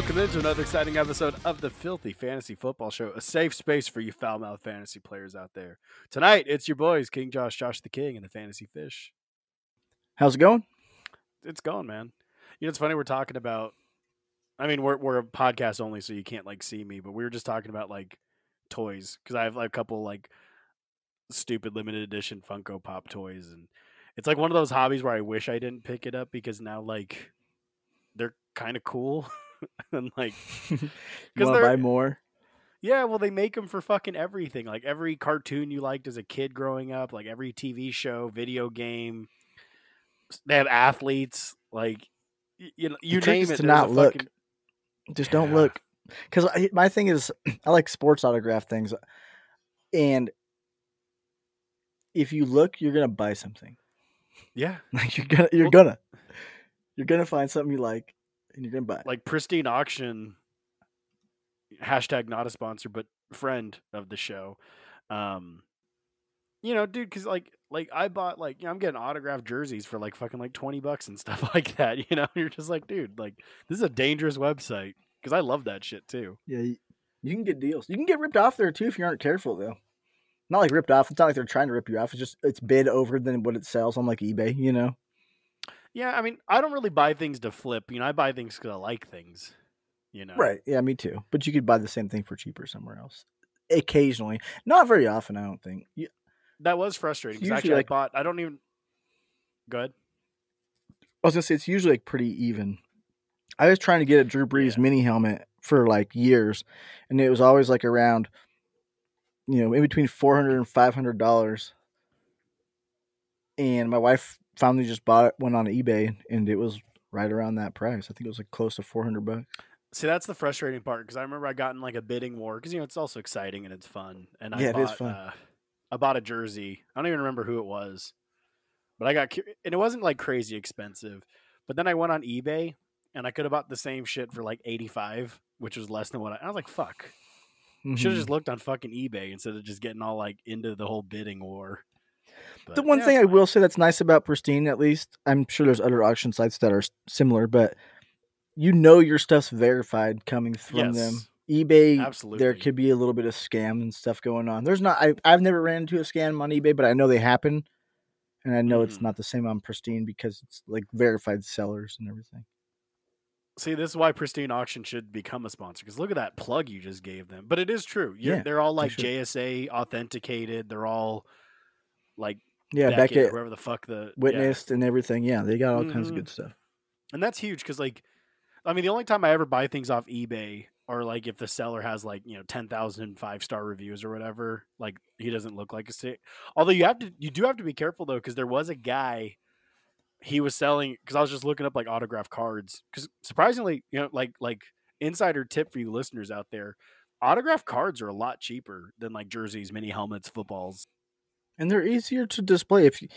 Welcome into another exciting episode of the Filthy Fantasy Football Show, a safe space for you foul mouthed fantasy players out there. Tonight, it's your boys, King Josh, Josh the King, and the Fantasy Fish. How's it going? It's going, man. You know, it's funny we're talking about. I mean, we're we're a podcast only, so you can't like see me, but we were just talking about like toys because I have like a couple like stupid limited edition Funko Pop toys, and it's like one of those hobbies where I wish I didn't pick it up because now like they're kind of cool and like You want to buy more? Yeah, well, they make them for fucking everything. Like every cartoon you liked as a kid growing up, like every TV show, video game. They have athletes, like you know, you name it. to not look. fucking- Just don't Yeah. look. Because my thing is, I like sports autograph things, and if you look, you're gonna buy something. Yeah, Like you're gonna, you're Well- gonna, you're gonna find something you like, and you're gonna buy. it. like pristine auction. Hashtag not a sponsor, but friend of the show. Um, you know, dude, because like, like I bought like, you know, I'm getting autographed jerseys for like fucking like twenty bucks and stuff like that. You know, you're just like, dude, like this is a dangerous website because I love that shit too. yeah, you, you can get deals. You can get ripped off there too if you aren't careful though. Not like ripped off. It's not like they're trying to rip you off. It's just it's bid over than what it sells on like eBay. You know. Yeah, I mean, I don't really buy things to flip. You know, I buy things because I like things. You know, Right. Yeah, me too. But you could buy the same thing for cheaper somewhere else. Occasionally, not very often. I don't think. You, That was frustrating. Usually, actually, like- I bought. I don't even. Good. I was gonna say it's usually like pretty even. I was trying to get a Drew Brees Yeah. mini helmet for like years, and it was always like around, you know, in between four hundred and five hundred dollars. And my wife finally just bought it, went on eBay, and it was right around that price. I think it was like close to four hundred bucks. See, that's the frustrating part because I remember I got in like a bidding war because you know it's also exciting and it's fun. And I Yeah, it bought, is fun. Uh, I bought a jersey. I don't even remember who it was, but I got and it wasn't like crazy expensive. But then I went on eBay and I could have bought the same shit for like eighty five, which was less than what I, I was like. Fuck. Should have just looked on fucking eBay instead of just getting all like into the whole bidding war. The one thing it's I will say that's nice about Pristine, at least, I'm sure there's other auction sites that are similar, but you know your stuff's verified coming from them. Yes. eBay, there could be a little bit of scam and stuff going on. There's not. I, I've never ran into a scam on eBay, but I know they happen, and I know it's Mhm. not the same on Pristine because it's like verified sellers and everything. See, this is why Pristine Auction should become a sponsor because look at that plug you just gave them. But it is true. You're, Yeah, they're all like. JSA authenticated. They're all like Yeah, Beckett, Beckett, whoever the fuck the yeah. witnessed and everything. Yeah, they got all kinds of Mhm. good stuff. and that's huge because like, I mean, the only time I ever buy things off eBay or like if the seller has like you know 10,000 five star reviews or whatever, like he doesn't look like a sick. Although you have to, you do have to be careful though because there was a guy. He was selling because I was just looking up like autograph cards because surprisingly, you know, like like insider tip for you listeners out there, autograph cards are a lot cheaper than like jerseys, mini helmets, footballs. And they're easier to display. If you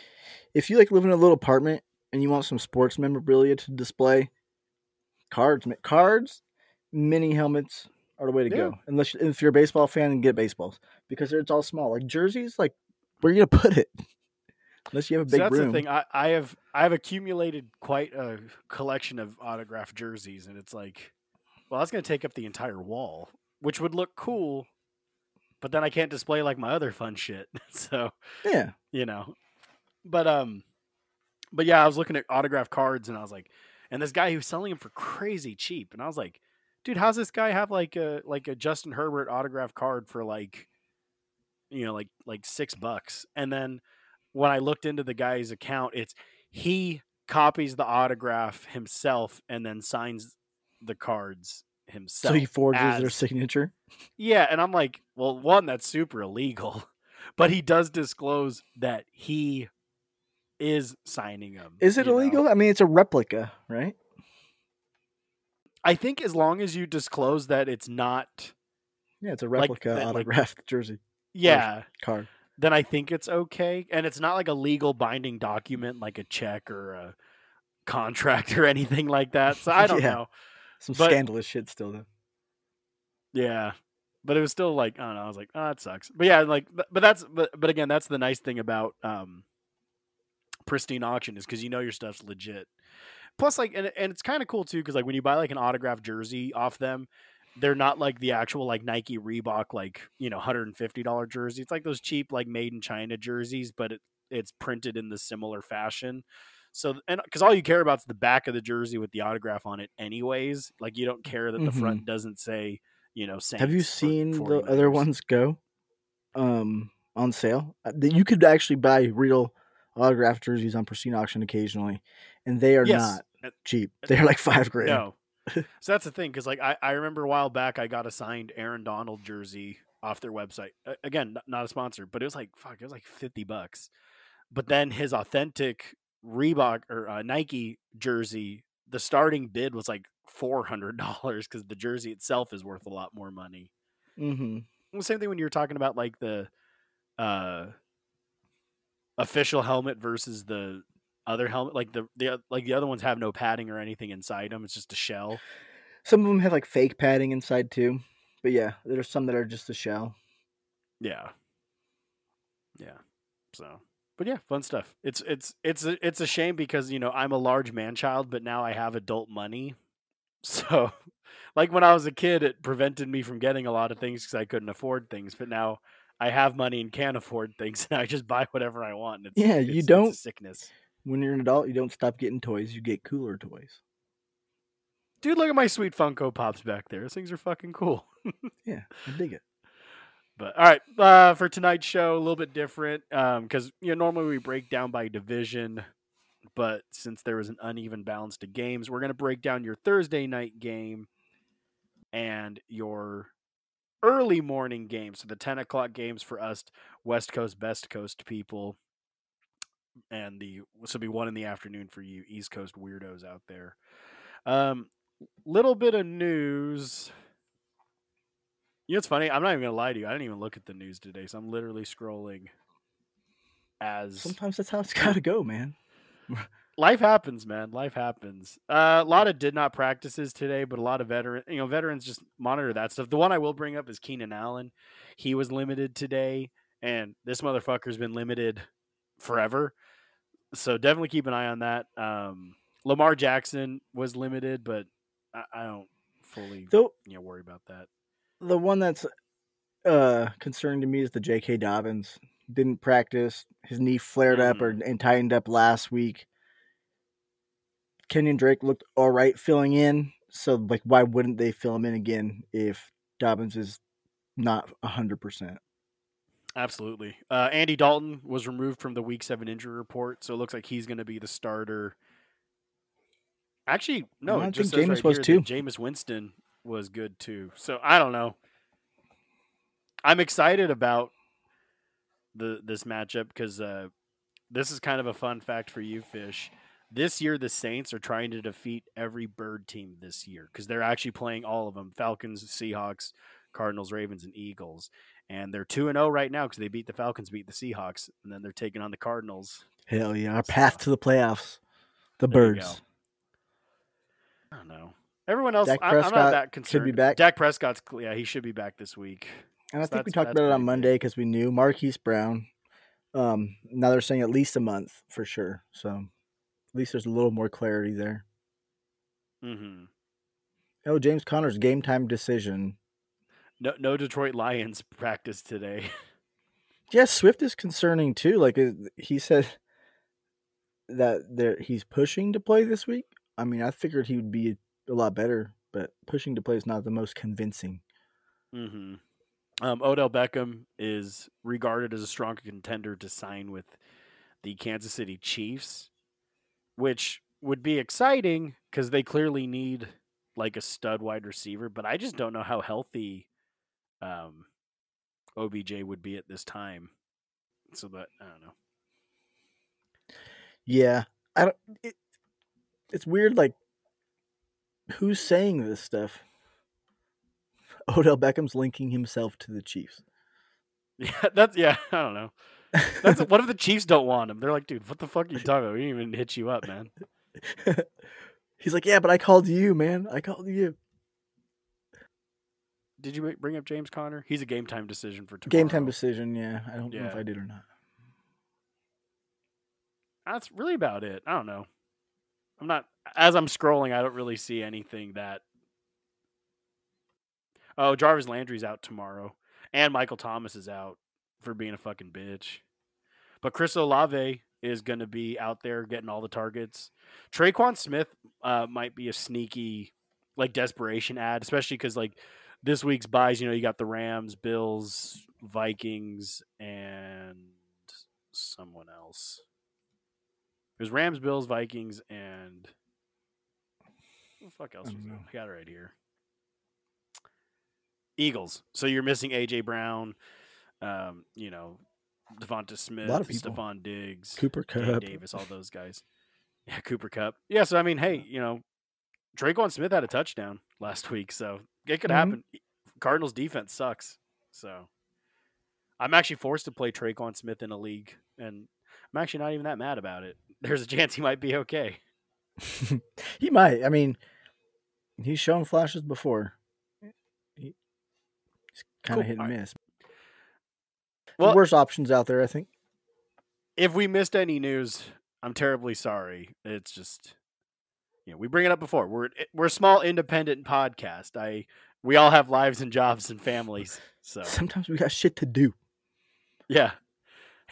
if you like live in a little apartment and you want some sports memorabilia to display cards cards mini helmets are the way to Yeah. go unless if you're a baseball fan and get baseballs because it's all small. Like jerseys like where are you gonna put it? Unless you have a So big that's room. the thing. I, I have I have accumulated quite a collection of autographed jerseys, and it's like, well, that's going to take up the entire wall, which would look cool, but then I can't display like my other fun shit. so yeah you know, but um, but yeah, I was looking at autograph cards, and I was like, and this guy he was selling them for crazy cheap, and I was like, dude, how's this guy have like a like a Justin Herbert autograph card for like, you know, like like six bucks, and then when I looked into the guy's account, it's he copies the autograph himself and then signs the cards himself. so he forges their signature yeah, and I'm like, well, one, that's super illegal, but he does disclose that he is signing them. is it you know? illegal i mean it's a replica right I think as long as you disclose that it's not Yeah, it's a Like replica like- autographed jersey Yeah, card. then I think it's okay, and it's not like a legal binding document like a check or a contract or anything like that. So I don't Yeah. know. Some But- scandalous shit still though. Yeah. But it was still like I don't know. I was like, oh, that sucks. But yeah, like, but, that's but but again, that's the nice thing about um, pristine auction is because you know your stuff's legit. Plus, like, and and it's kind of cool too because like when you buy like an autographed jersey off them, they're not like the actual like Nike Reebok like you know hundred and fifty dollar jersey. It's like those cheap like made in China jerseys, but it it's printed in the similar fashion. So and because all you care about is the back of the jersey with the autograph on it, anyways. Like you don't care that the front doesn't say you know. Mm-hmm. Have you Saints seen the other 49ers. ones go um on sale? Uh, that You could actually buy real autographed jerseys on pristine auction occasionally, and they are Yes. not Uh, cheap. They're like five grand. No. so that's the thing because like I, I remember a while back I got a signed Aaron Donald jersey off their website. Again, not a sponsor, but it was like fuck, it was like fifty bucks. But then his authentic Reebok or uh, Nike jersey, the starting bid was like four hundred dollars because the jersey itself is worth a lot more money. Mm-hmm. Well, same thing when you were talking about like the uh official helmet versus the other helmet like the the like the other ones have no padding or anything inside them it's just a shell Some of them have like fake padding inside too, but yeah, there's some that are just a shell. yeah yeah so but yeah fun stuff it's it's it's a, it's a shame because you know i'm a large man child but now i have adult money so like when i was a kid it prevented me from getting a lot of things because i couldn't afford things but now i have money and can afford things and i just buy whatever i want it's, Yeah, you it's- it's a don't- sickness When you're an adult, you don't stop getting toys. You get cooler toys. dude look at my sweet funko pops back there those things are fucking cool Yeah, I dig it. But all right, uh, for tonight's show, a little bit different because you know normally we break down by division, but since there was an uneven balance to games, we're gonna break down your Thursday night game and your early morning games. So the ten o'clock games for us West Coast, Best Coast people, and the this will be one in the afternoon for you East Coast weirdos out there. Um, little bit of news. You know, it's funny. I'm not even gonna lie to you. I didn't even look at the news today, so I'm literally scrolling. As Sometimes that's how it's got to go, man. life happens, man. Life happens. Uh, a lot of did not practices today, but a lot of veteran, you know, veterans just monitor that stuff. The one I will bring up is Keenan Allen. He was limited today, and this motherfucker's been limited forever. So definitely keep an eye on that. Um, Lamar Jackson was limited, but I, I don't fully Though you know worry about that. The one that's uh concerning to me is the J.K. Dobbins. Didn't practice. His knee flared up or and tightened up last week. Kenyan Drake looked all right filling in. So like, why wouldn't they fill him in again if Dobbins is not hundred percent? Absolutely. Uh, Andy Dalton was removed from the Week Seven injury report, so it looks like he's going to be the starter. Actually, no, I just think says Jameis right was here too. Jameis Winston was good too. So I don't know. I'm excited about the this matchup because uh, this is kind of a fun fact for you, Fish. This year, the Saints are trying to defeat every bird team this year because they're actually playing all of them: Falcons, Seahawks, Cardinals, Ravens, and Eagles. And they're two and zero right now because they beat the Falcons, beat the Seahawks, and then they're taking on the Cardinals. Hell yeah, our path to the playoffs. The birds. I don't know. Everyone else, Dak I, I'm not that should concerned. be back. Dak Prescott's, yeah, he should be back this week. And I So think we talked about it on. Monday because we knew Marquise Brown. Um, now they're saying at least a month for sure. So at least there's a little more clarity there. Mm-hmm. Oh, James Conner's game time decision. No, no Detroit Lions practice today. Yeah, Swift is concerning too. Like uh, he said that there he's pushing to play this week. I mean, I figured he would be a lot better, but pushing to play is not the most convincing. hmm Um, Odell Beckham is regarded as a strong contender to sign with the Kansas City Chiefs, which would be exciting because they clearly need like a stud wide receiver. But I just don't know how healthy um, OBJ would be at this time. So that I don't know. Yeah, I don't. It, it's weird. Like, who's saying this stuff? Odell Beckham's linking himself to the Chiefs. Yeah, that's yeah. I don't know. That's what if the Chiefs don't want him? They're like, dude, what the fuck are you talking about? We didn't even hit you up, man. He's like, yeah, but I called you, man. I called you. Did you bring up James Conner? He's a game time decision for tomorrow. Game time decision. Yeah, I don't know if I did or not. That's really about it. I don't know. I'm not as I'm scrolling. I don't really see anything that. Oh, Jarvis Landry's out tomorrow, and Michael Thomas is out for being a fucking bitch. But Chris Olave is going to be out there getting all the targets. Tre'Quan Smith uh, might be a sneaky, like desperation ad, especially because like this week's buys. You know, you got the Rams, Bills, Vikings, and someone else. There's Rams, Bills, Vikings, and what the fuck else was it? I got it right here. Eagles. So you're missing AJ Brown, um, you know, Devonta Smith. Stefon Diggs, Cooper Kupp. Davis, all those guys. Yeah, Cooper Kupp. Yeah, so I mean, hey, you know, Tre'Quan Smith had a touchdown last week, so it could Mhm. happen. Cardinals defense sucks, so I'm actually forced to play Tre'Quan Smith in a league, and I'm actually not even that mad about it. There's a chance he might be okay. he might. I mean, he's shown flashes before. He- He's kind Cool. of hit and miss. Well- worse options out there, I think. If we missed any news, I'm terribly sorry. It's just, you know, we bring it up before. We're eh, we're a small independent podcast. I we all have lives and jobs and families, so Sometimes we got shit to do. Yeah.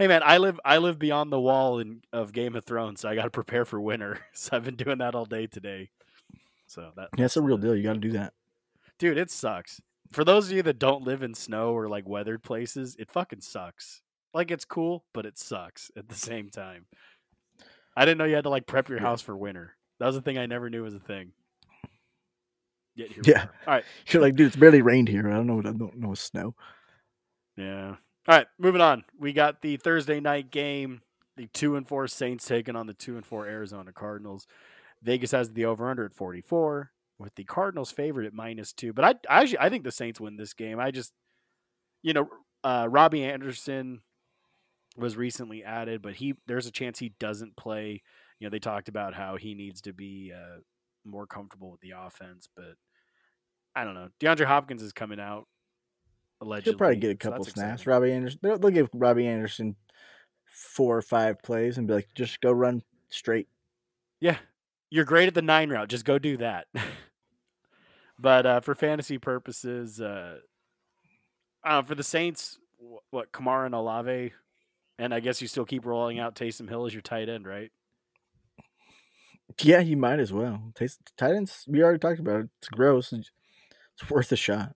Hey man, I live I live beyond the wall in of Game of Thrones, so I got to prepare for winter. So I've been doing that all day today. So that Yeah, it's a real deal. You got to do that. dude, it sucks. For those of you that don't live in snow or like weathered places, it fucking sucks. Like it's cool, but it sucks at the same time. I didn't know you had to like prep your house for winter. That was a thing I never knew was a thing. Yeah. All right. You're like, dude, it's barely rained here. I don't know what I don't know. Snow. Yeah. All right, moving on. We got the Thursday night game. The two and four Saints taking on the two and four Arizona Cardinals. Vegas has the over under at forty four, with the Cardinals favored at minus two. But I, I actually I think the Saints win this game. I just, you know, uh, Robbie Anderson was recently added, but he there's a chance he doesn't play. You know, they talked about how he needs to be uh, more comfortable with the offense, but I don't know. DeAndre Hopkins is coming out. Allegedly, He'll probably get a couple that's snaps. exciting. Robbie Anderson. They'll, they'll give Robbie Anderson four or five plays and be like, just go run straight. Yeah, you're great at the nine route. Just go do that. but uh, for fantasy purposes, uh, uh, for the Saints, what Kamara and Olave, and I guess you still keep rolling out Taysom Hill as your tight end, right? Yeah, you might as well. Taste Titans. We already talked about it. It's gross. It's worth a shot.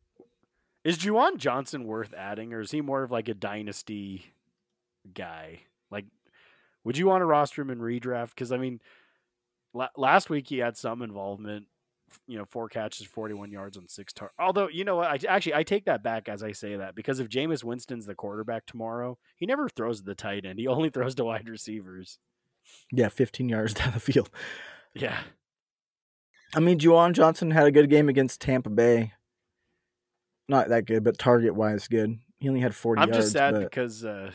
Is Juwan Johnson worth adding, or is he more of like a dynasty guy? Like, would you want to roster him in redraft? Because I mean, la- last week he had some involvement. You know, four catches, forty-one yards on six tar. Although you know what, I actually I take that back as I say that because if Jameis Winston's the quarterback tomorrow, he never throws to the tight end. He only throws to wide receivers. Yeah, 15 yards down the field. Yeah, I mean, Juwan Johnson had a good game against Tampa Bay. Not that good, but target wise, good. He only had 40 I'm yards. just sad but because uh,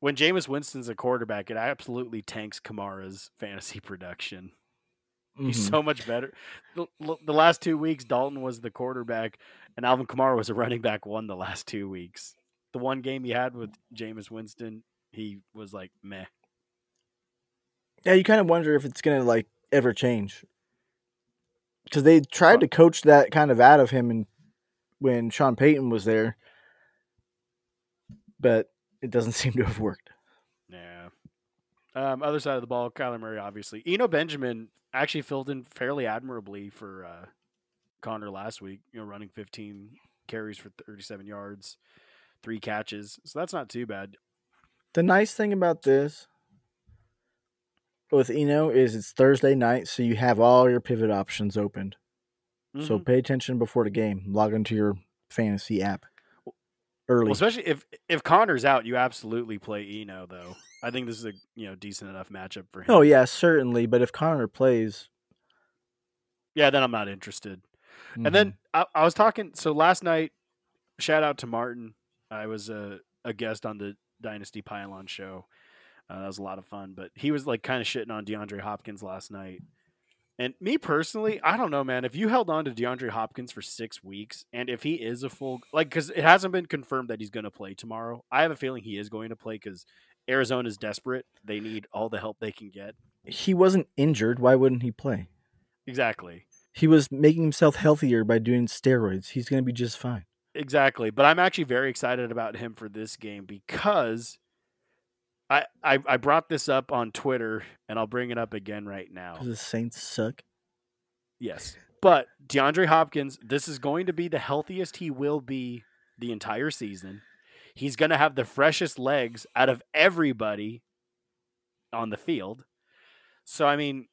when Jameis Winston's a quarterback, it absolutely tanks Kamara's fantasy production. He's mhm. so much better. The, the last two weeks, Dalton was the quarterback, and Alvin Kamara was a running back one the last two weeks. The one game he had with Jameis Winston, he was like meh. yeah, you kind of wonder if it's gonna like ever change because they tried to coach that kind of out of him, and when Sean Payton was there, but it doesn't seem to have worked. Yeah. Um, other side of the ball, Kyler Murray, obviously. Eno Benjamin actually filled in fairly admirably for uh, Conner last week. You know, running 15 carries for 37 yards, three catches. So that's not too bad. The nice thing about this with Eno is it's Thursday night, so you have all your pivot options opened. So Mhm. pay attention before the game. Log into your fantasy app early. Well, especially if if Conner's out, you absolutely play Eno though. I think this is a you know decent enough matchup for him. oh yeah, certainly. But if Conner plays, Yeah, then I'm not interested. And then I, I was talking. So last night, shout out to Martin. I was a, a guest on the Dynasty Pylon show. Uh, that was a lot of fun. But he was like kind of shitting on DeAndre Hopkins last night. And me personally, I don't know, man. If you held on to DeAndre Hopkins for six weeks, and if he is a full, like, because it hasn't been confirmed that he's going to play tomorrow, I have a feeling he is going to play because Arizona's desperate. They need all the help they can get. he wasn't injured. Why wouldn't he play? Exactly. He was making himself healthier by doing steroids. He's going to be just fine. Exactly. But I'm actually very excited about him for this game because I, I I brought this up on Twitter and I'll bring it up again right now. The Saints suck. Yes. But DeAndre Hopkins, this is going to be the healthiest he will be the entire season. He's going to have the freshest legs out of everybody on the field. So I mean,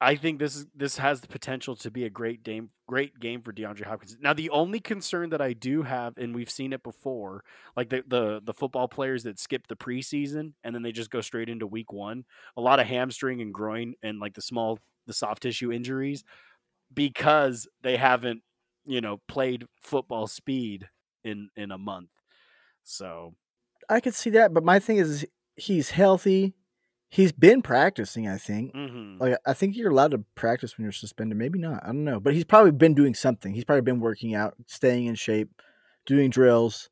I think this is this has the potential to be a great game great game for DeAndre Hopkins. Now the only concern that I do have and we've seen it before, like the the the football players that skip the preseason and then they just go straight into week 1, a lot of hamstring and groin and like the small the soft tissue injuries because they haven't, you know, played football speed in in a month. So, I could see that, but my thing is he's healthy. He's been practicing, I think. mhm. Like I think you're allowed to practice when you're suspended. Maybe not. I don't know. But he's probably been doing something. He's probably been working out, staying in shape, doing drills.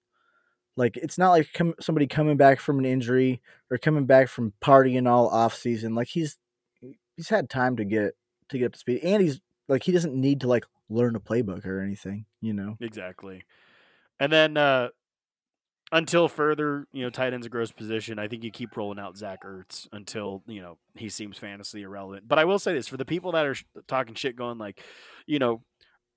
Like it's not like com- somebody coming back from an injury or coming back from partying all off season. Like he's he's had time to get to get up to speed, and he's like he doesn't need to like learn a playbook or anything. You know. Exactly. And then uh until further, you know, tight end's a gross position. I think you keep rolling out Zach Ertz until you know he seems fantasy irrelevant. But I will say this for the people that are sh- talking shit, going like, you know,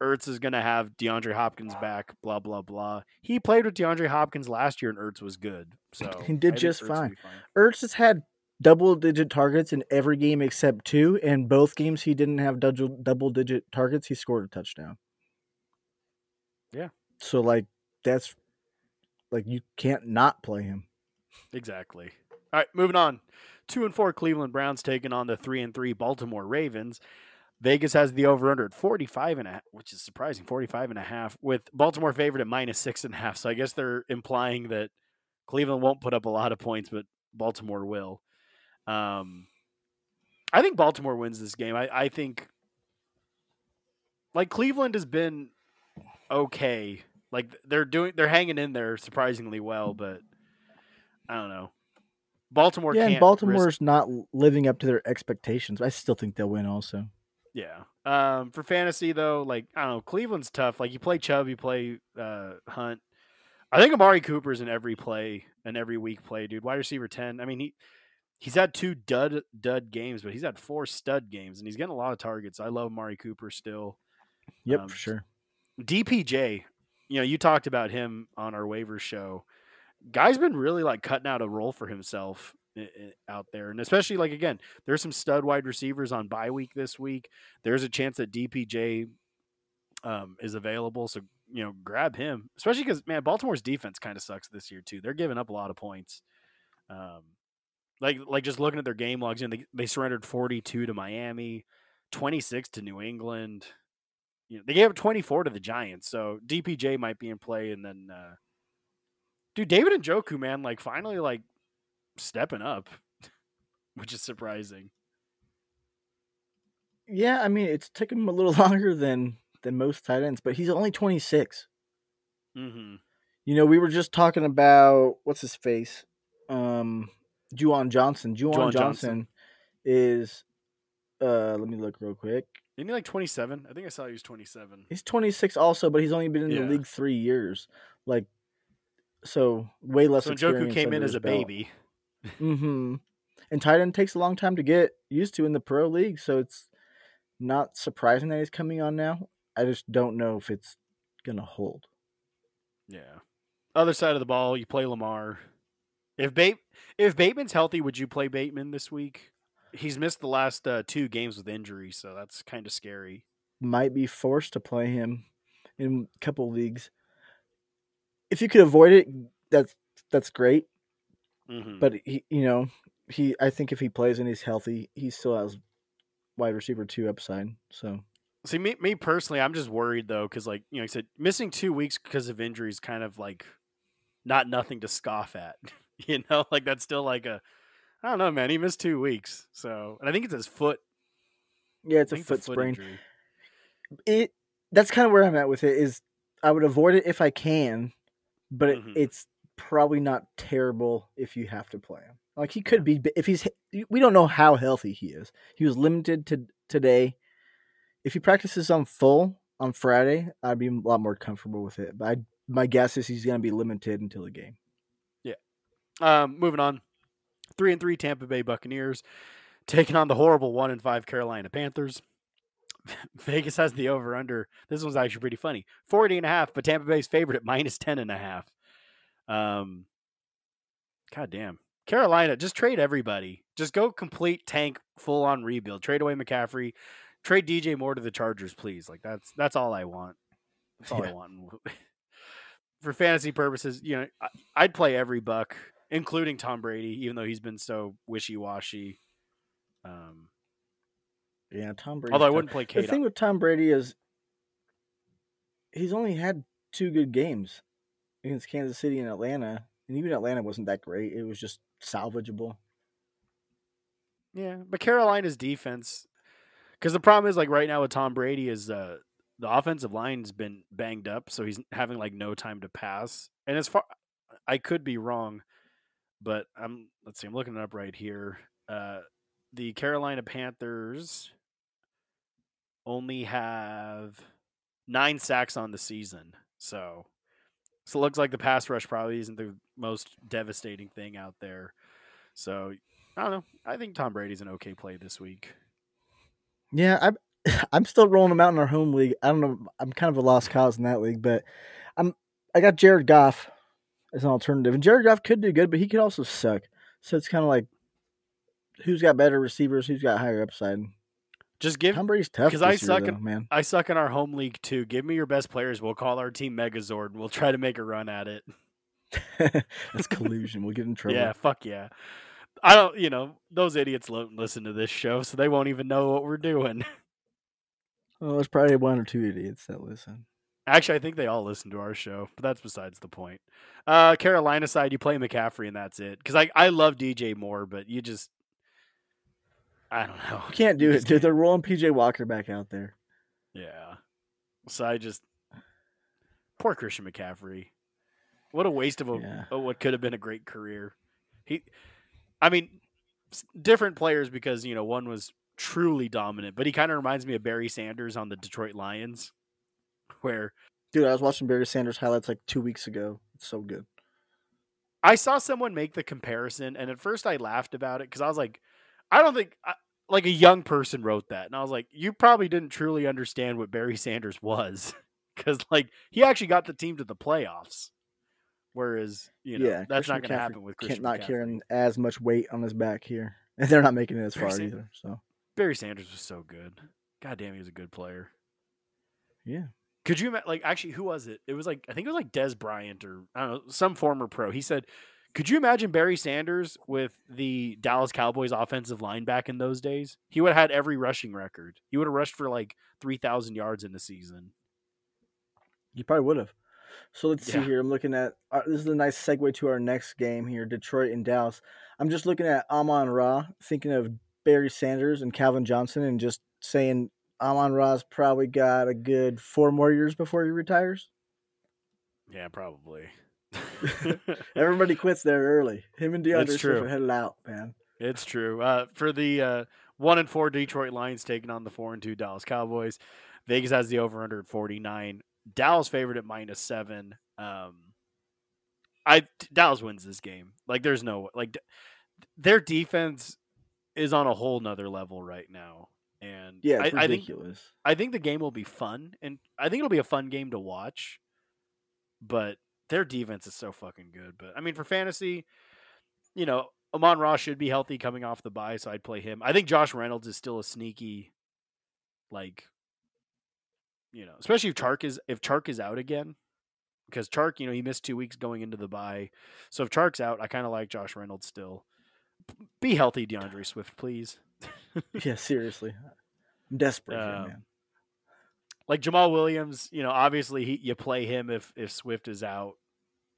Ertz is going to have DeAndre Hopkins back, blah blah blah. He played with DeAndre Hopkins last year, and Ertz was good. So He did I just Ertz fine. fine. Ertz has had double digit targets in every game except two, and both games he didn't have double double digit targets. He scored a touchdown. Yeah. So like that's like you can't not play him. Exactly. All right, moving on. Two and four Cleveland Browns taking on the three and three Baltimore Ravens. Vegas has the over under at 45 and a which is surprising, 45 and a half, with Baltimore favored at minus six and a half. So I guess they're implying that Cleveland won't put up a lot of points, but Baltimore will. Um, I think Baltimore wins this game. I, I think like Cleveland has been okay. Like they're doing they're hanging in there surprisingly well, but I don't know. Baltimore yeah, can't and risk- Baltimore's not living up to their expectations. I still think they'll win. Also, Yeah. Um, for fantasy though, like I don't know, Cleveland's tough. Like you play Chubb, you play uh, Hunt. I think Amari Cooper's in every play and every week play, dude. Wide receiver ten. I mean he he's had two dud dud games, but he's had four stud games, and he's getting a lot of targets. I love Amari Cooper still. yep, Um, for sure. DPJ, you know, you talked about him on our waiver show. Guy's been really like cutting out a role for himself out there, and especially like again, there's some stud wide receivers on bye week this week. There's a chance that DPJ um, is available, so you know, grab him. Especially because man, Baltimore's defense kind of sucks this year too. They're giving up a lot of points. Um, like like just looking at their game logs, you know, they they surrendered 42 to Miami, 26 to New England you know, they gave up 24 to the Giants, so DPJ might be in play. And then, uh, dude, David Njoku, man, like finally, like stepping up, which is surprising. Yeah, I mean it's taken him a little longer than than most tight ends, but he's only twenty six. Mm-hmm. You know, we were just talking about what's his face, um, Juwan Johnson. Juwan Johnson, Johnson. is. Uh, let me look real quick. Isn't he like 27? I think I saw he was 27. He's 26 also, but he's only been in Yeah. the league three years. Like, so way less. So Njoku came in as a baby. baby. Mm-hmm. And tight end takes a long time to get used to in the pro league, so it's not surprising that he's coming on now. I just don't know if it's gonna hold. Yeah. Other side of the ball, you play Lamar. If Bate, if Bateman's healthy, would you play Bateman this week? He's missed the last uh, two games with injury, so that's kind of scary. Might be forced to play him in a couple leagues. If you could avoid it, that's that's great. Mm-hmm. But he, you know, he. I think if he plays and he's healthy, he still has wide receiver two upside. So See, me, me personally, I'm just worried though, because like you know, I said, missing two weeks because of injuries, kind of like not nothing to scoff at. you know, like that's still like a, I don't know, man. He missed two weeks, so and I think it's his foot. Yeah, it's a foot it's a sprain. injury. It that's kind of where I'm at with it. Is I would avoid it if I can, but it, Mhm. it's probably not terrible if you have to play him. Like he could be if he's. We don't know how healthy he is. He was limited to today. If he practices on full on Friday, I'd be a lot more comfortable with it. But I, my guess is he's going to be limited until the game. Yeah. Um, moving on, three and three Tampa Bay Buccaneers taking on the horrible one and five Carolina Panthers. Vegas has the over under. This one's actually pretty funny. 40 and a half, but Tampa Bay's favorite at minus 10 and a half. Um God damn. Carolina, just trade everybody. Just go complete tank full on rebuild. Trade away McCaffrey. Trade DJ Moore to the Chargers, please. Like that's that's all I want. That's all I want. For fantasy purposes, you know, I, I'd play every buck, including Tom Brady, even though he's been so wishy washy. Um, Yeah, Tom Brady. although I wouldn't play The Kate. thing with Tom Brady is he's only had two good games against Kansas City and Atlanta, and even Atlanta wasn't that great. It was just salvageable. Yeah, but Carolina's defense, because the problem is like right now with Tom Brady is uh, the offensive line's been banged up, so he's having like no time to pass. And as far, I could be wrong, but I'm let's see, I'm looking it up right here. Uh, the Carolina Panthers only have nine sacks on the season, so so it looks like the pass rush probably isn't the most devastating thing out there. So I don't know. I think Tom Brady's an okay play this week. Yeah, I'm I'm still rolling him out in our home league. I don't know. I'm kind of a lost cause in that league, but I'm I got Jared Goff as an alternative, and Jared Goff could do good, but he could also suck. So it's kind of like who's got better receivers, who's got higher upside. Just give. Tom Brady's tough 'cause this I year, suck though, man. I suck in our home league too. Give me your best players. We'll call our team Megazord and we'll try to make a run at it. That's collusion. We'll get in trouble. Yeah, fuck yeah. I don't. You know, those idiots don't listen to this show, so they won't even know what we're doing. Well, there's probably one or two idiots that listen. Actually, I think they all listen to our show, but that's besides the point. Uh, Carolina side, you play McCaffrey and that's it. Because I I love DJ Moore, but you just I don't know. You can't do it, dude. They're rolling PJ Walker back out there. Yeah. So I just poor Christian McCaffrey. What a waste of a Yeah. of what could have been a great career. He, I mean, different players because you know one was truly dominant, but he kind of reminds me of Barry Sanders on the Detroit Lions, where Dude, I was watching Barry Sanders highlights like two weeks ago. It's so good. I saw someone make the comparison, and at first I laughed about it because I was like, I don't think I, like a young person wrote that, and I was like, you probably didn't truly understand what Barry Sanders was because like he actually got the team to the playoffs, whereas you know yeah, that's Christian not going to happen with Christian can't McCaffrey. carrying as much weight on his back here, and they're not making it as Barry far San- either. So Barry Sanders was so good. God damn, he was a good player. yeah, Could you like actually who was it? It was like I think it was like Dez Bryant or I don't know some former pro. He said, "Could you imagine Barry Sanders with the Dallas Cowboys offensive line back in those days? He would have had every rushing record. He would have rushed for like three thousand yards in the season." you probably would have. So let's see here. I'm looking at uh, this is a nice segue to our next game here, Detroit and Dallas. I'm just looking at Amon Ra, thinking of Barry Sanders and Calvin Johnson, and just saying Amon Ra's probably got a good four more years before he retires. Yeah, probably. Everybody quits there early. Him and DeAndre Swift are headed out, man. It's true. Uh, for the uh, one and four Detroit Lions taking on the four and two Dallas Cowboys, Vegas has the over under at forty nine. Dallas favored at minus seven. Um, I Dallas wins this game. Like there's no like their defense is on a whole nother level right now, and Yeah, I, I think ridiculous. I think the game will be fun, and I think it'll be a fun game to watch. But their defense is so fucking good. But I mean, for fantasy, you know, Amon Ra's should be healthy coming off the bye, so I'd play him. I think Josh Reynolds is still a sneaky, like, you know, especially if Chark is if Chark is out again, because Chark, you know, he missed two weeks going into the bye. So if Chark's out, I kind of like Josh Reynolds still. Be healthy, DeAndre Swift, please. yeah, seriously. I'm desperate Um, here, man. like Jamaal Williams, you know, obviously he, you play him if if Swift is out.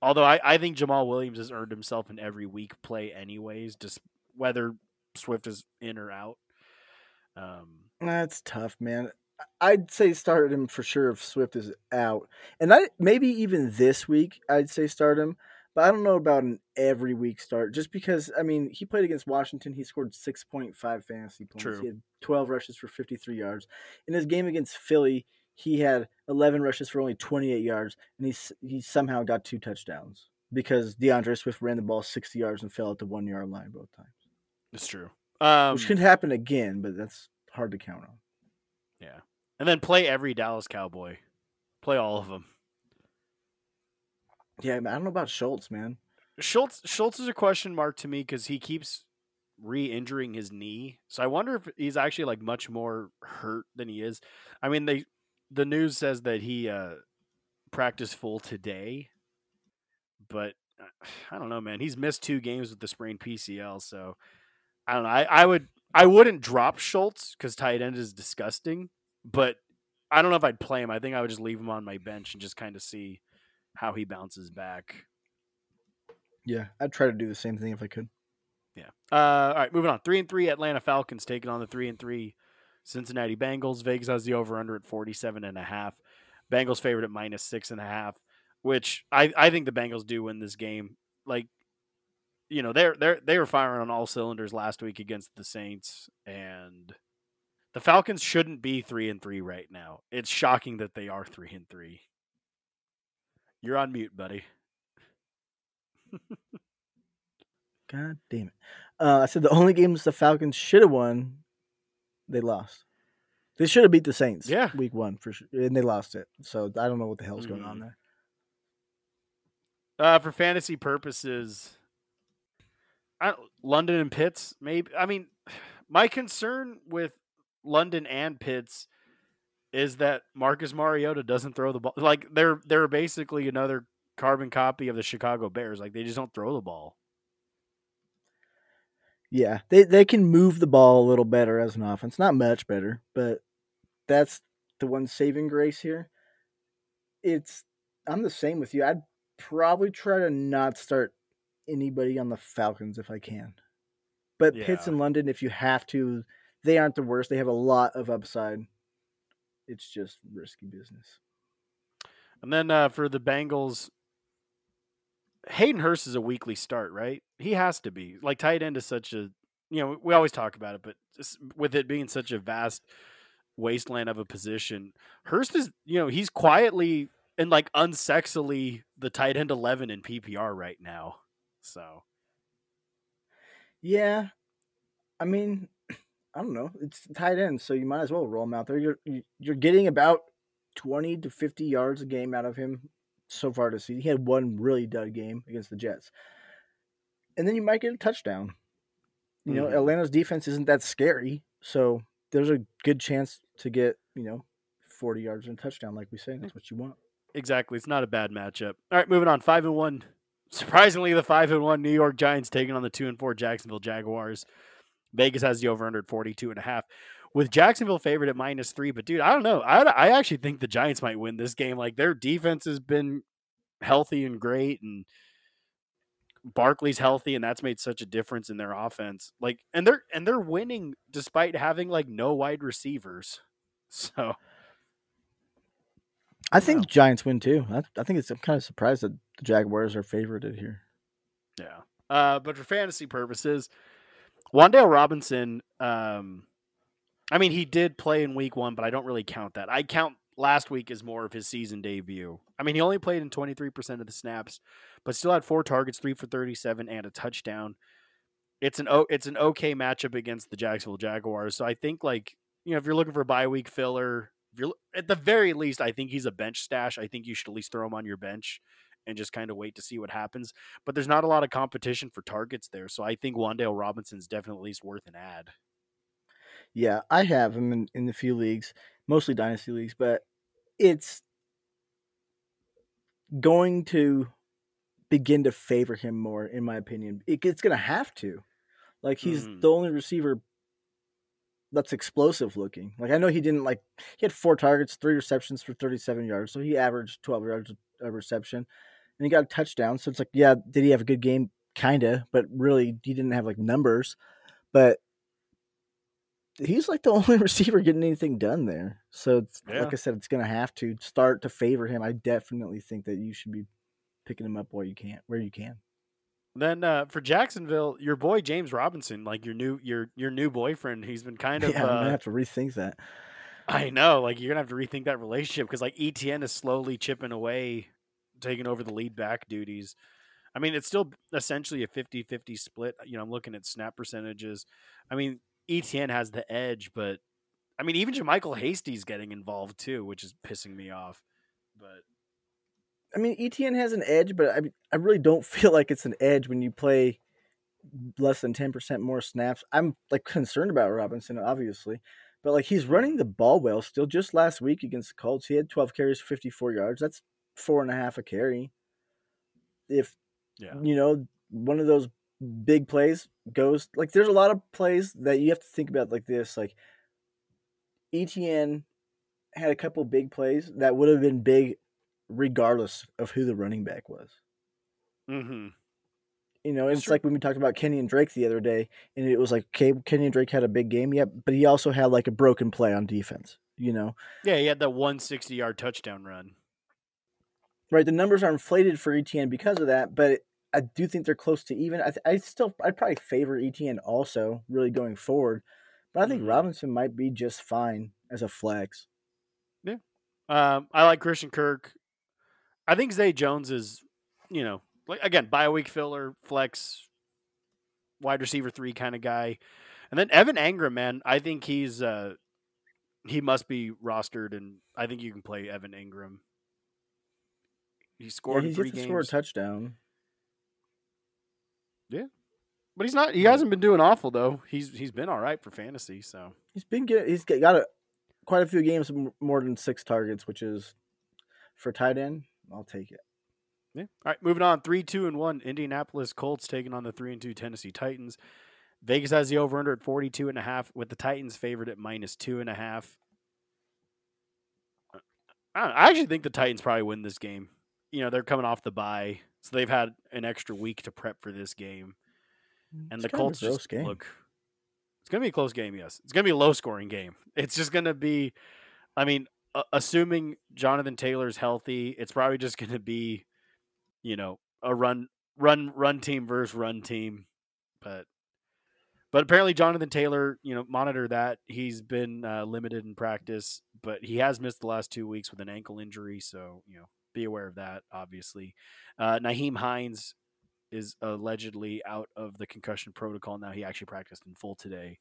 Although I, I think Jamaal Williams has earned himself an every week play anyways, just whether Swift is in or out. Um, That's tough, man. I'd say start him for sure if Swift is out, and I maybe even this week I'd say start him. But I don't know about an every week start, just because I mean he played against Washington. He scored six point five fantasy points. True. He had twelve rushes for fifty three yards. In his game against Philly, he had eleven rushes for only twenty eight yards, and he he somehow got two touchdowns because DeAndre Swift ran the ball sixty yards and fell at the one yard line both times, it's true. Um, which could happen again, but that's hard to count on. yeah, and then play every Dallas Cowboy, play all of them. Yeah, I don't know about Schultz, man. Schultz Schultz is a question mark to me because he keeps re-injuring his knee. So I wonder if he's actually like much more hurt than he is. I mean, they the news says that he uh practiced full today, but uh, I don't know, man. He's missed two games with the sprained PCL, so I don't know. I, I would I wouldn't drop Schultz because tight end is disgusting, but I don't know if I'd play him. I think I would just leave him on my bench and just kind of see how he bounces back. Yeah, I'd try to do the same thing if I could. Yeah. Uh, all right, moving on. Three and three Atlanta Falcons taking on the three and three Cincinnati Bengals. Vegas has the over under at 47 and a half. Bengals favored at minus six and a half, which I, I think the Bengals do win this game. Like, you know, they're they're they were firing on all cylinders last week against the Saints, and the Falcons shouldn't be three and three right now. It's shocking that they are three and three. You're on mute, buddy. God damn it. Uh, I said the only games the Falcons should have won, they lost. They should have beat the Saints. Yeah. week one for sure, and they lost it. So I don't know what the hell's going on Mhm. there. Uh, for fantasy purposes, I, London and Pitts. Maybe I mean, my concern with London and Pitts is that Marcus Mariota doesn't throw the ball. Like they're they're basically another carbon copy of the Chicago Bears. Like they just don't throw the ball. Yeah, they they can move the ball a little better as an offense, not much better, but that's the one saving grace here. It's I'm the same with you. I'd probably try to not start anybody on the Falcons if I can. But Pitts Yeah. and London, if you have to, they aren't the worst. They have a lot of upside. It's just risky business. And then uh, for the Bengals, Hayden Hurst is a weekly start, right? He has to be. Like tight end is such a, you know, we always talk about it, but just with it being such a vast wasteland of a position, Hurst is, you know, he's quietly and like unsexily the tight end 11 in PPR right now. So, Yeah, I mean, I don't know. It's tight end, so you might as well roll him out there. You're you- you're getting about twenty to fifty yards a game out of him so far this season. He had one really dud game against the Jets, and then you might get a touchdown. You know, Mhm. Atlanta's defense isn't that scary, so there's a good chance to get you know forty yards and a touchdown, like we say. That's what you want. exactly. It's not a bad matchup. All right, moving on. 5 and 1. Surprisingly, the 5 and 1 New York Giants taking on the 2 and 4 Jacksonville Jaguars. Vegas has the over under at 42 and a half. With Jacksonville favored at minus 3, but dude, I don't know. I I actually think the Giants might win this game. Like their defense has been healthy and great and Barkley's healthy and that's made such a difference in their offense. Like and they're and they're winning despite having like no wide receivers. So, I think Giants win too. I, I think it's I'm kind of surprised that the Jaguars are favorited here. Yeah. Uh, but for fantasy purposes, Wan'Dale Robinson, um, I mean, he did play in week one, but I don't really count that. I count last week as more of his season debut. I mean, he only played in 23% of the snaps, but still had four targets, three for 37, and a touchdown. It's an it's an okay matchup against the Jacksonville Jaguars. So I think like you know if you're looking for a bye week filler, if you're at the very least, I think he's a bench stash. I think you should at least throw him on your bench and just kind of wait to see what happens but there's not a lot of competition for targets there. So I think Wan'Dale Robinson's definitely at least worth an ad. Yeah, I have him in, in a few leagues, mostly dynasty leagues, but it's going to begin to favor him more, in my opinion. It, it's going to have to. Like he's Mhm. the only receiver that's explosive looking. Like I know he didn't like he had four targets, three receptions for 37 yards, so he averaged 12 yards a reception, and he got a touchdown. So it's like, yeah, did he have a good game? Kinda, but really he didn't have like numbers. But he's like the only receiver getting anything done there. So it's Yeah. like I said, it's gonna have to start to favor him. I definitely think that you should be picking him up while you can, where you can. Then uh, for Jacksonville, your boy James Robinson, like your new your your new boyfriend, he's been kind of. yeah, I'm uh, gonna have to rethink that. I know, like you're gonna have to rethink that relationship because like ETN is slowly chipping away, taking over the lead back duties. I mean, it's still essentially a 50-50 split. You know, I'm looking at snap percentages. I mean, ETN has the edge, but I mean, even JaMycal Hasty's getting involved too, which is pissing me off. But I mean, ETN has an edge, but I I really don't feel like it's an edge when you play less than ten percent more snaps. I'm like concerned about Robinson, obviously, but like he's running the ball well still. Just last week against the Colts, he had 12 carries, 54 yards. That's four and a half a carry. If yeah, you know one of those big plays goes like, there's a lot of plays that you have to think about like this. Like ETN had a couple big plays that would have been big regardless of who the running back was. mm-hmm. You know, It's true. like when we talked about Kenyan Drake the other day, and it was like, okay, Kenyan Drake had a big game, yeah, but he also had like a broken play on defense. You know, yeah, he had that 160 yard touchdown run. Right? The numbers are inflated for ETN because of that, but I do think they're close to even. I, th- I still, I'd probably favor ETN also, really going forward, but I think Mhm. Robinson might be just fine as a flex. Yeah, um, I like Christian Kirk. I think Zay Jones is, you know, like again, bye week filler, flex, wide receiver three kind of guy. And then Evan Engram, man, I think he's uh he must be rostered, and I think you can play Evan Engram. He scored in he's three to score a touchdown. Yeah, but he's not. He hasn't been doing awful though. He's he's been all right for fantasy. So He's been good. He's got a, quite a few games more than six targets, which is for tight end. I'll take it. Yeah. All right, moving on. Three, two, and one. Indianapolis Colts taking on the three and two Tennessee Titans. Vegas has the over under at 42 and a half, with the Titans favored at minus two and a half. I, I actually think the Titans probably win this game. You know, they're coming off the bye, so they've had an extra week to prep for this game. And It's the Colts just game. look. It's going to be a close game, yes. It's going to be a low scoring game. It's just going to be, I mean, uh, assuming Jonathan Taylor's healthy, it's probably just going to be, you know, a run, run, run team versus run team. But, but apparently Jonathan Taylor, you know, monitor that. He's been uh, limited in practice, but he has missed the last two weeks with an ankle injury. So, you know, be aware of that, obviously. Uh, Nyheim Hines is allegedly out of the concussion protocol now. He actually practiced in full today.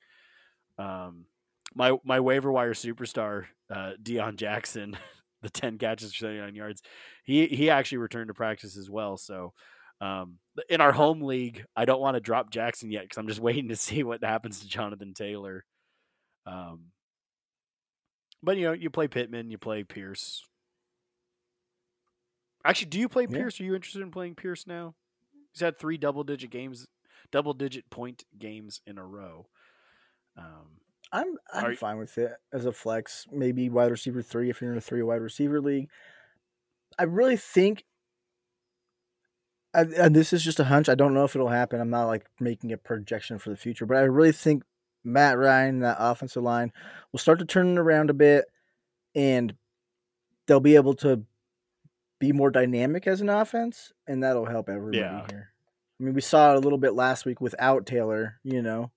Um, my my waiver wire superstar, uh, Deon Jackson, the ten catches for seventy nine yards, he he actually returned to practice as well. So. Um, in our home league, I don't want to drop Jackson yet because I'm just waiting to see what happens to Jonathan Taylor. Um, but you know, you play Pittman, you play Pierce. Actually, do you play Yeah. Pierce? Are you interested in playing Pierce now? He's had three double digit games, double digit point games in a row. Um, I'm I'm you- fine with it as a flex. Maybe wide receiver three if you're in a three wide receiver league. I really think, and and this is just a hunch. I don't know if it'll happen. I'm not like making a projection for the future, but I really think Matt Ryan, that offensive line, will start to turn it around a bit, and they'll be able to be more dynamic as an offense, and that'll help everybody Yeah. here. I mean, we saw it a little bit last week without Taylor. You know,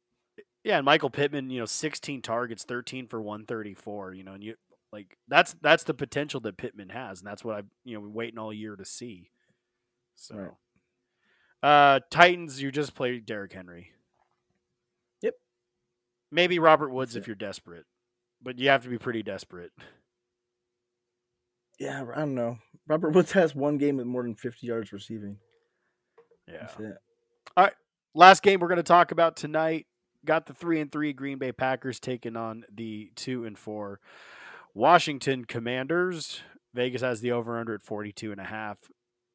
yeah, and Michael Pittman, you know, 16 targets, 13 for 134. You know, and you like that's that's the potential that Pittman has, and that's what I you know we're waiting all year to see. So, Right. uh, Titans, you just play Derrick Henry. Yep. Maybe Robert Woods That's if you're desperate, but you have to be pretty desperate. Yeah, I don't know. Robert Woods has one game with more than 50 yards receiving. Yeah. That's it. Last game we're going to talk about tonight. Got the three and three Green Bay Packers taking on the two and four Washington Commanders. Vegas has the over under at 42 and a half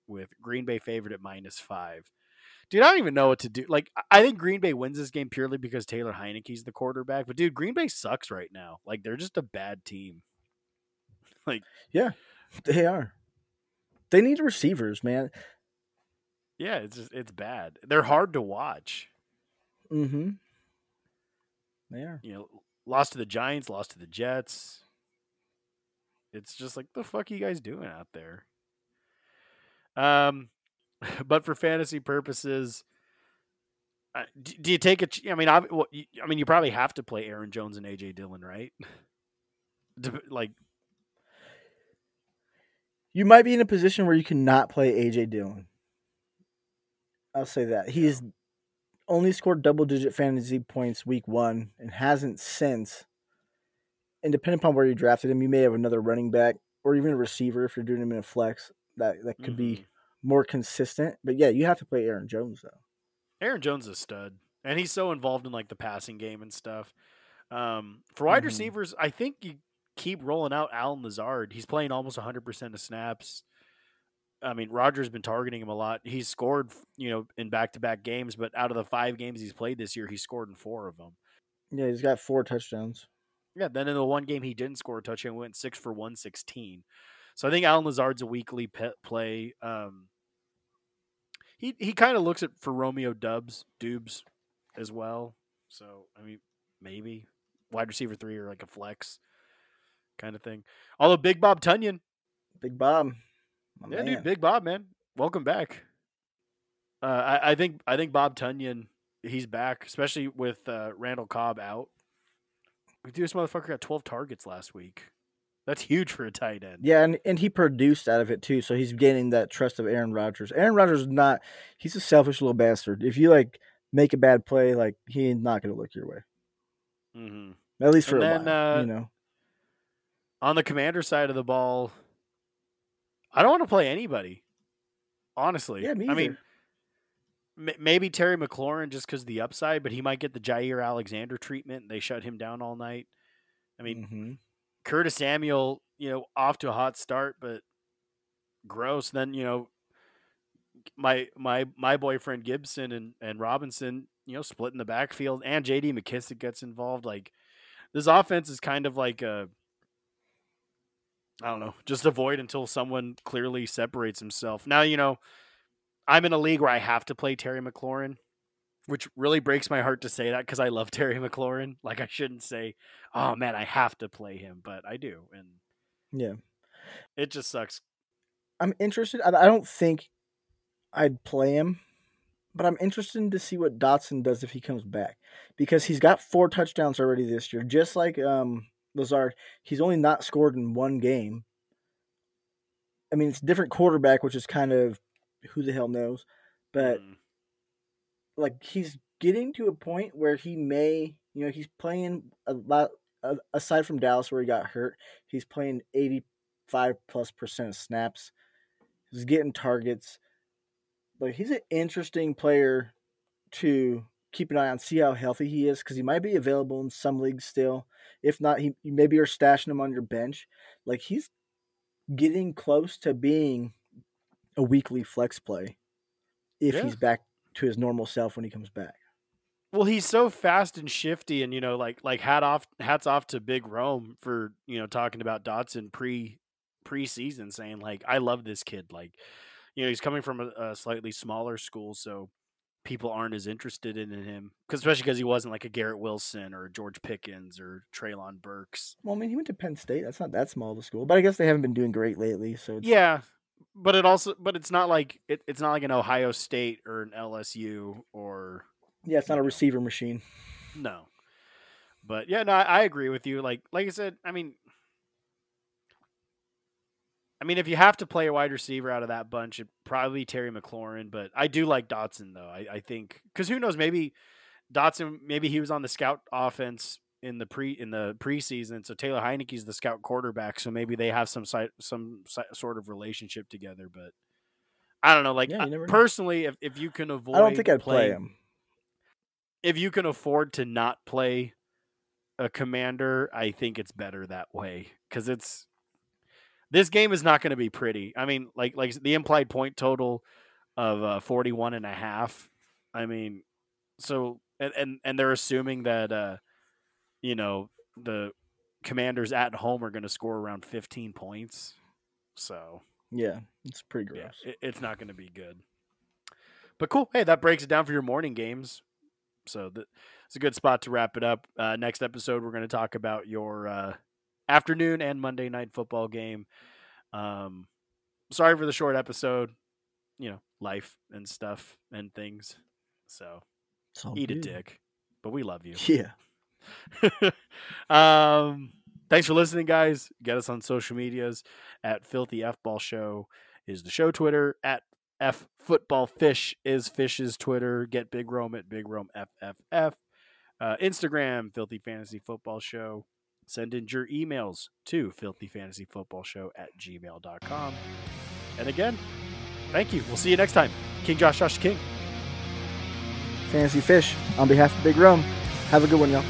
with Green Bay favored at minus five. Dude, I don't even know what to do. Like, I think Green Bay wins this game purely because Taylor Heinicke's the quarterback. But dude, Green Bay sucks right now. Like, they're just a bad team. Like, yeah, they are. They need receivers, man. Yeah, it's just it's bad. They're hard to watch. Mm-hmm. They are. You know, lost to the Giants, lost to the Jets. It's just like the fuck are you guys doing out there? Um, but for fantasy purposes, uh, do, do, you take a? I mean, I, well, you, I mean, you probably have to play Aaron Jones and AJ Dillon, right? like, you might be in a position where you cannot play AJ Dillon. I'll say that he's only scored double-digit fantasy points week one and hasn't since. And depending upon where you drafted him, you may have another running back or even a receiver if you're doing him in a flex that that could mm-hmm. be more consistent. But yeah, you have to play Aaron Jones though. Aaron Jones is a stud, and he's so involved in like the passing game and stuff. Um, for wide mm-hmm. receivers, I think you keep rolling out Allen Lazard. He's playing almost 100% of snaps. I mean, Rodgers has been targeting him a lot. He's scored, you know, in back-to-back games, but out of the five games he's played this year, he scored in four of them. Yeah, he's got four touchdowns. Yeah, then in the one game he didn't score a touchdown, went six for one sixteen. So I think Allen Lazard's a weekly play. Um, he he kind of looks at for Romeo Doubs, Doubs as well. So I mean, maybe wide receiver three or like a flex kind of thing. Although Big Bob Tonyan, Big Bob, yeah, man. dude, Big Bob, man, welcome back. Uh, I, I think I think Bob Tonyan, he's back, especially with uh, Randall Cobb out. Dude, this motherfucker got 12 targets last week. That's huge for a tight end. Yeah, and, and he produced out of it too, so he's gaining that trust of Aaron Rodgers. Aaron Rodgers is not he's a selfish little bastard. If you like make a bad play, like he's not gonna look your way. Mm-hmm. At least for and a then, while, uh, you know. On the commander side of the ball, I don't want to play anybody. Honestly. Yeah, me I mean maybe Terry McLaurin just because of the upside, but he might get the Jaire Alexander treatment. They shut him down all night. I mean, mm-hmm. Curtis Samuel, you know, off to a hot start, but gross. Then you know, my my my boyfriend Gibson and and Robinson, you know, split in the backfield, and J.D. McKissick gets involved. Like this offense is kind of like a I don't know, just avoid until someone clearly separates himself. Now, you know, I'm in a league where I have to play Terry McLaurin, which really breaks my heart to say that because I love Terry McLaurin. Like I shouldn't say, "Oh man, I have to play him," but I do, and yeah, it just sucks. I'm interested. I don't think I'd play him, but I'm interested to see what Dotson does if he comes back because he's got four touchdowns already this year, just like um, Lazard. He's only not scored in one game. I mean, it's different quarterback, which is kind of who the hell knows, but mm. like he's getting to a point where he may, you know, he's playing a lot. aside from Dallas, where he got hurt, he's playing eighty-five plus percent of snaps. He's getting targets. Like he's an interesting player to keep an eye on, see how healthy he is, because he might be available in some leagues still. If not, he maybe you're stashing him on your bench. Like he's getting close to being a weekly flex play if yeah. he's back to his normal self when he comes back. Well, he's so fast and shifty, and you know, like like hat off, hats off to Big Rome for you know talking about Dotson pre preseason, saying like I love this kid. Like, you know, he's coming from a, a slightly smaller school, so people aren't as interested in him, Cause especially because he wasn't like a Garrett Wilson or George Pickens or Treylon Burks. Well, I mean, he went to Penn State. That's not that small of a school, but I guess they haven't been doing great lately. So yeah, but it also but it's not like it, it's not like an Ohio State or an LSU or yeah, it's not a receiver machine. No, but yeah, no, I, I agree with you. Like like I said, I mean, I mean, if you have to play a wide receiver out of that bunch, it probably Terry McLaurin. But I do like Dotson though. I, I think because who knows, maybe Dotson, maybe he was on the scout offense in the pre in the preseason. So Taylor Heinicke's the scout quarterback, so maybe they have some site some sort of relationship together. But I don't know. Like yeah, personally, if if you can avoid, I don't think I'd play him. If you can afford to not play a commander, I think it's better that way because it's this game is not going to be pretty. I mean, like like the implied point total of uh, 41 and a half I mean, so and and, and they're assuming that uh, you know the Commanders at home are going to score around 15 points. So Yeah, it's pretty yeah, gross. it, it's not going to be good. But cool. Hey, that breaks it down for your morning games. So that it's a good spot to wrap it up. Uh, next episode, we're going to talk about your uh, afternoon and Monday night football game. Um, sorry for the short episode. You know, life and stuff and things. So eat a dick, but we love you. Yeah. um, thanks for listening, guys. Get us on social medias at Filthy F Ball Show is the show Twitter at F Football Fish is Fish's Twitter. Get Big Rome at Big Rome FFF. Uh, Instagram Filthy Fantasy Football Show. Send in your emails to filthyfantasyfootballshow Fantasy Football Show at gmail.com. And again, thank you. We'll see you next time. King Josh Josh King. Fantasy Fish, on behalf of Big Rome, have a good one, y'all.